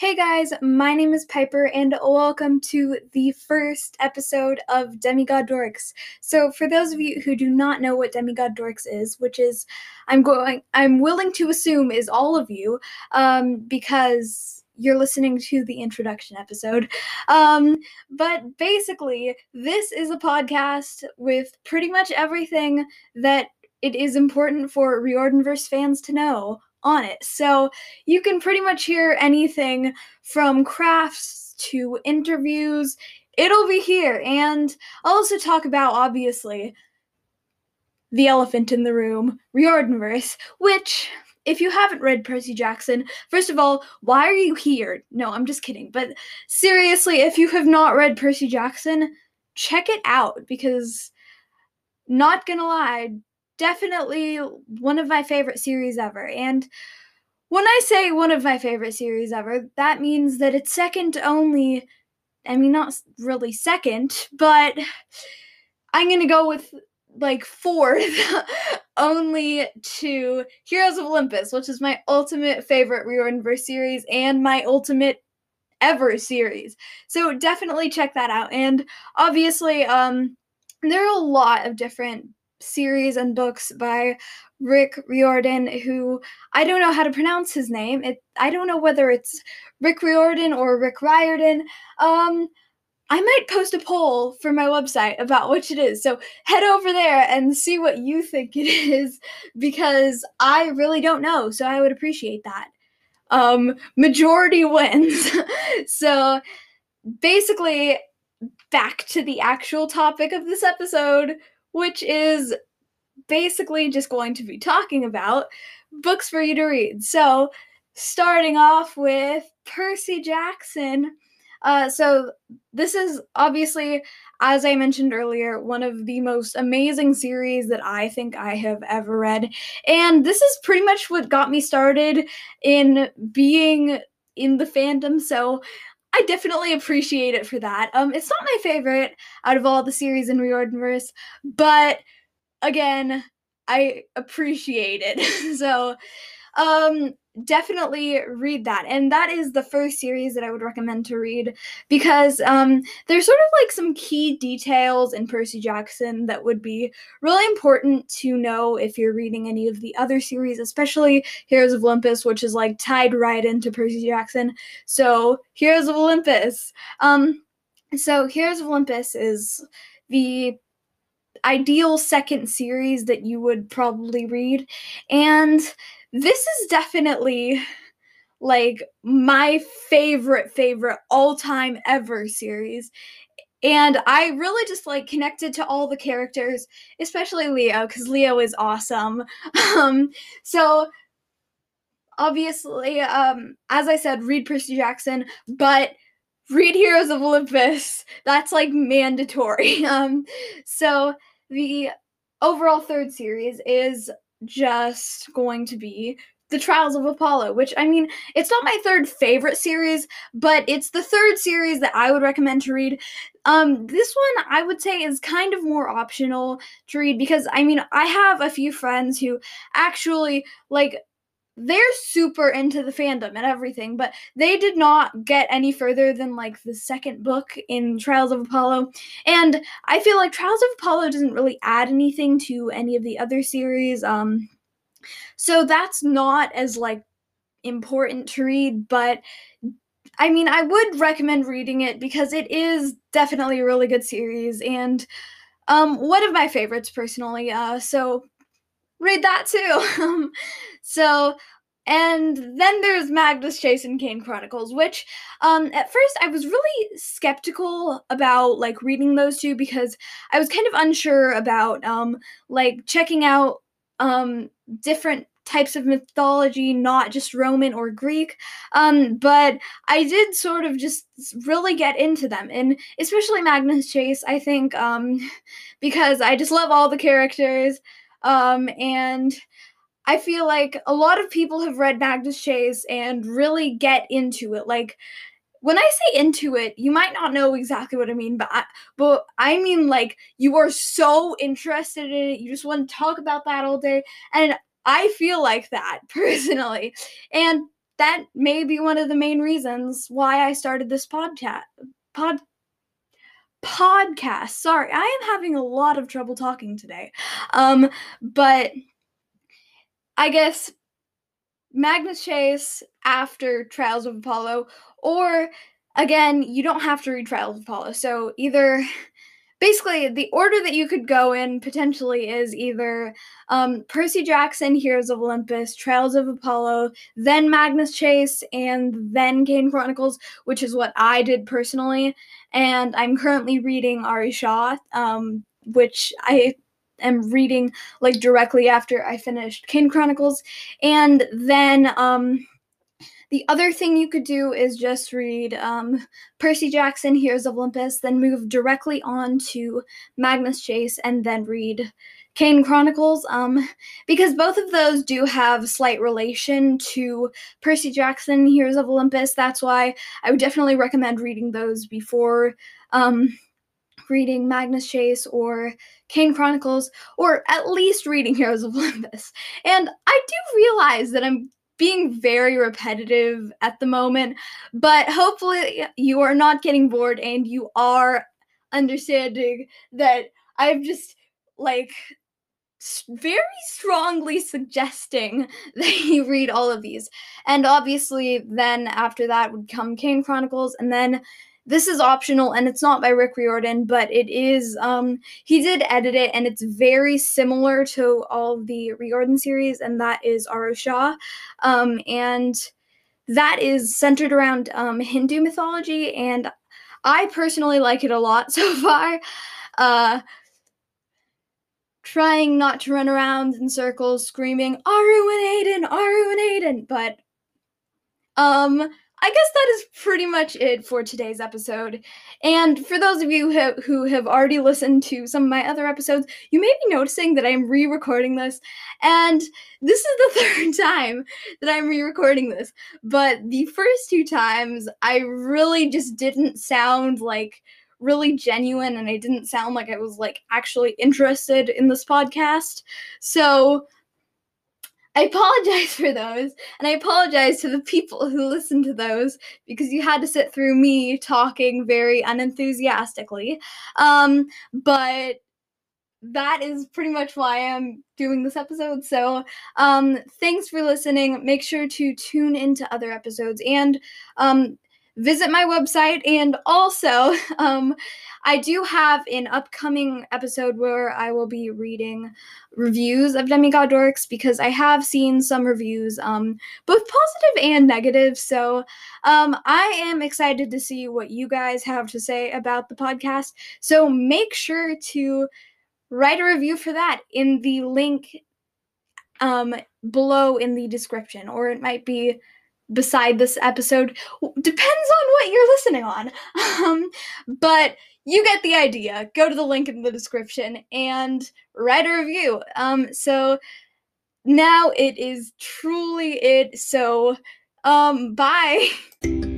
Hey guys, my name is Piper, and welcome to the first episode of Demigod Dorks. So, for those of you who do not know what Demigod Dorks is, which is, I'm going, I'm willing to assume is all of you, um, because you're listening to the introduction episode. Um, but basically, this is a podcast with pretty much everything that it is important for Riordanverse fans to know on it. So you can pretty much hear anything from crafts to interviews. It'll be here. And I'll also talk about, obviously, the elephant in the room, Riordanverse, which, if you haven't read Percy Jackson, first of all, why are you here? No, I'm just kidding. But seriously, if you have not read Percy Jackson, check it out because, not gonna lie, definitely one of my favorite series ever. And when I say one of my favorite series ever, that means that it's second only. I mean, not really second, but I'm gonna go with like fourth only to Heroes of Olympus, which is my ultimate favorite Riordanverse series and my ultimate ever series. So definitely check that out. And obviously, um, there are a lot of different series and books by Rick Riordan, who I don't know how to pronounce his name. It I don't know whether it's Rick Riordan or Rick Riordan. Um, I might post a poll for my website about which it is. So head over there and see what you think it is because I really don't know. So I would appreciate that. Um, majority wins. so basically, back to the actual topic of this episode, which is basically just going to be talking about books for you to read. So, starting off with Percy Jackson. Uh, so, this is obviously, as I mentioned earlier, one of the most amazing series that I think I have ever read. And this is pretty much what got me started in being in the fandom. So, I definitely appreciate it for that. Um, it's not my favorite out of all the series in Riordanverse, but again, I appreciate it. so, um, definitely read that. And that is the first series that I would recommend to read because um, there's sort of like some key details in Percy Jackson that would be really important to know if you're reading any of the other series, especially Heroes of Olympus, which is like tied right into Percy Jackson. So, Heroes of Olympus. Um, so, Heroes of Olympus is the ideal second series that you would probably read. And this is definitely like my favorite, favorite all time ever series. And I really just like connected to all the characters, especially Leo, because Leo is awesome. um, so obviously, um, as I said, read Percy Jackson, but read Heroes of Olympus. That's like mandatory. Um, so the overall third series is just going to be the Trials of Apollo, which I mean, it's not my third favorite series, but it's the third series that I would recommend to read. Um, this one I would say is kind of more optional to read because I mean, I have a few friends who actually like they're super into the fandom and everything, but they did not get any further than like the second book in Trials of Apollo. And I feel like Trials of Apollo doesn't really add anything to any of the other series. Um so that's not as like important to read, but I mean, I would recommend reading it because it is definitely a really good series and um one of my favorites personally. Uh so read that too. Um, so, and then there's Magnus Chase and Kane Chronicles, which um, at first I was really skeptical about like reading those two because I was kind of unsure about um, like checking out um, different types of mythology, not just Roman or Greek. Um, but I did sort of just really get into them, and especially Magnus Chase, I think, um, because I just love all the characters. Um, and I feel like a lot of people have read Magnus Chase and really get into it. Like, when I say into it, you might not know exactly what I mean, but I, but I mean like you are so interested in it, you just want to talk about that all day, and I feel like that personally. And that may be one of the main reasons why I started this podcast. Pod podcast. Sorry, I am having a lot of trouble talking today. Um, but I guess Magnus Chase after Trials of Apollo, or again, you don't have to read Trials of Apollo. So either basically the order that you could go in potentially is either um, Percy Jackson, Heroes of Olympus, Trials of Apollo, then Magnus Chase, and then Kane Chronicles, which is what I did personally. And I'm currently reading Aru Shah, um, which I am reading like directly after I finished Kane Chronicles. And then um, the other thing you could do is just read um, Percy Jackson, Heroes of Olympus, then move directly on to Magnus Chase, and then read Kane Chronicles, um, because both of those do have slight relation to Percy Jackson, Heroes of Olympus. That's why I would definitely recommend reading those before um, reading Magnus Chase or Kane Chronicles, or at least reading Heroes of Olympus. And I do realize that I'm being very repetitive at the moment, but hopefully you are not getting bored and you are understanding that I've just like very strongly suggesting that you read all of these. And obviously, then after that would come Kane Chronicles, and then this is optional and it's not by Rick Riordan, but it is um he did edit it and it's very similar to all the Riordan series, and that is Aru Shah. Um and that is centered around um Hindu mythology, and I personally like it a lot so far. Uh trying not to run around in circles screaming Aru and Aiden, Aru and Aiden, but um I guess that is pretty much it for today's episode. And for those of you who, who have already listened to some of my other episodes, you may be noticing that I'm re recording this. And this is the third time that I'm re recording this. But the first two times, I really just didn't sound like really genuine and I didn't sound like I was like actually interested in this podcast. So I apologize for those, and I apologize to the people who listened to those because you had to sit through me talking very unenthusiastically. Um, but that is pretty much why I'm doing this episode. So, um, thanks for listening. Make sure to tune into other episodes and um, visit my website. And also, um, I do have an upcoming episode where I will be reading reviews of Demigod Dorks because I have seen some reviews, um, both positive and negative. So um, I am excited to see what you guys have to say about the podcast. So make sure to write a review for that in the link um, below in the description, or it might be beside this episode. Depends on what you're listening on. Um, but you get the idea. Go to the link in the description and write a review. Um, so now it is truly it. So, um, bye.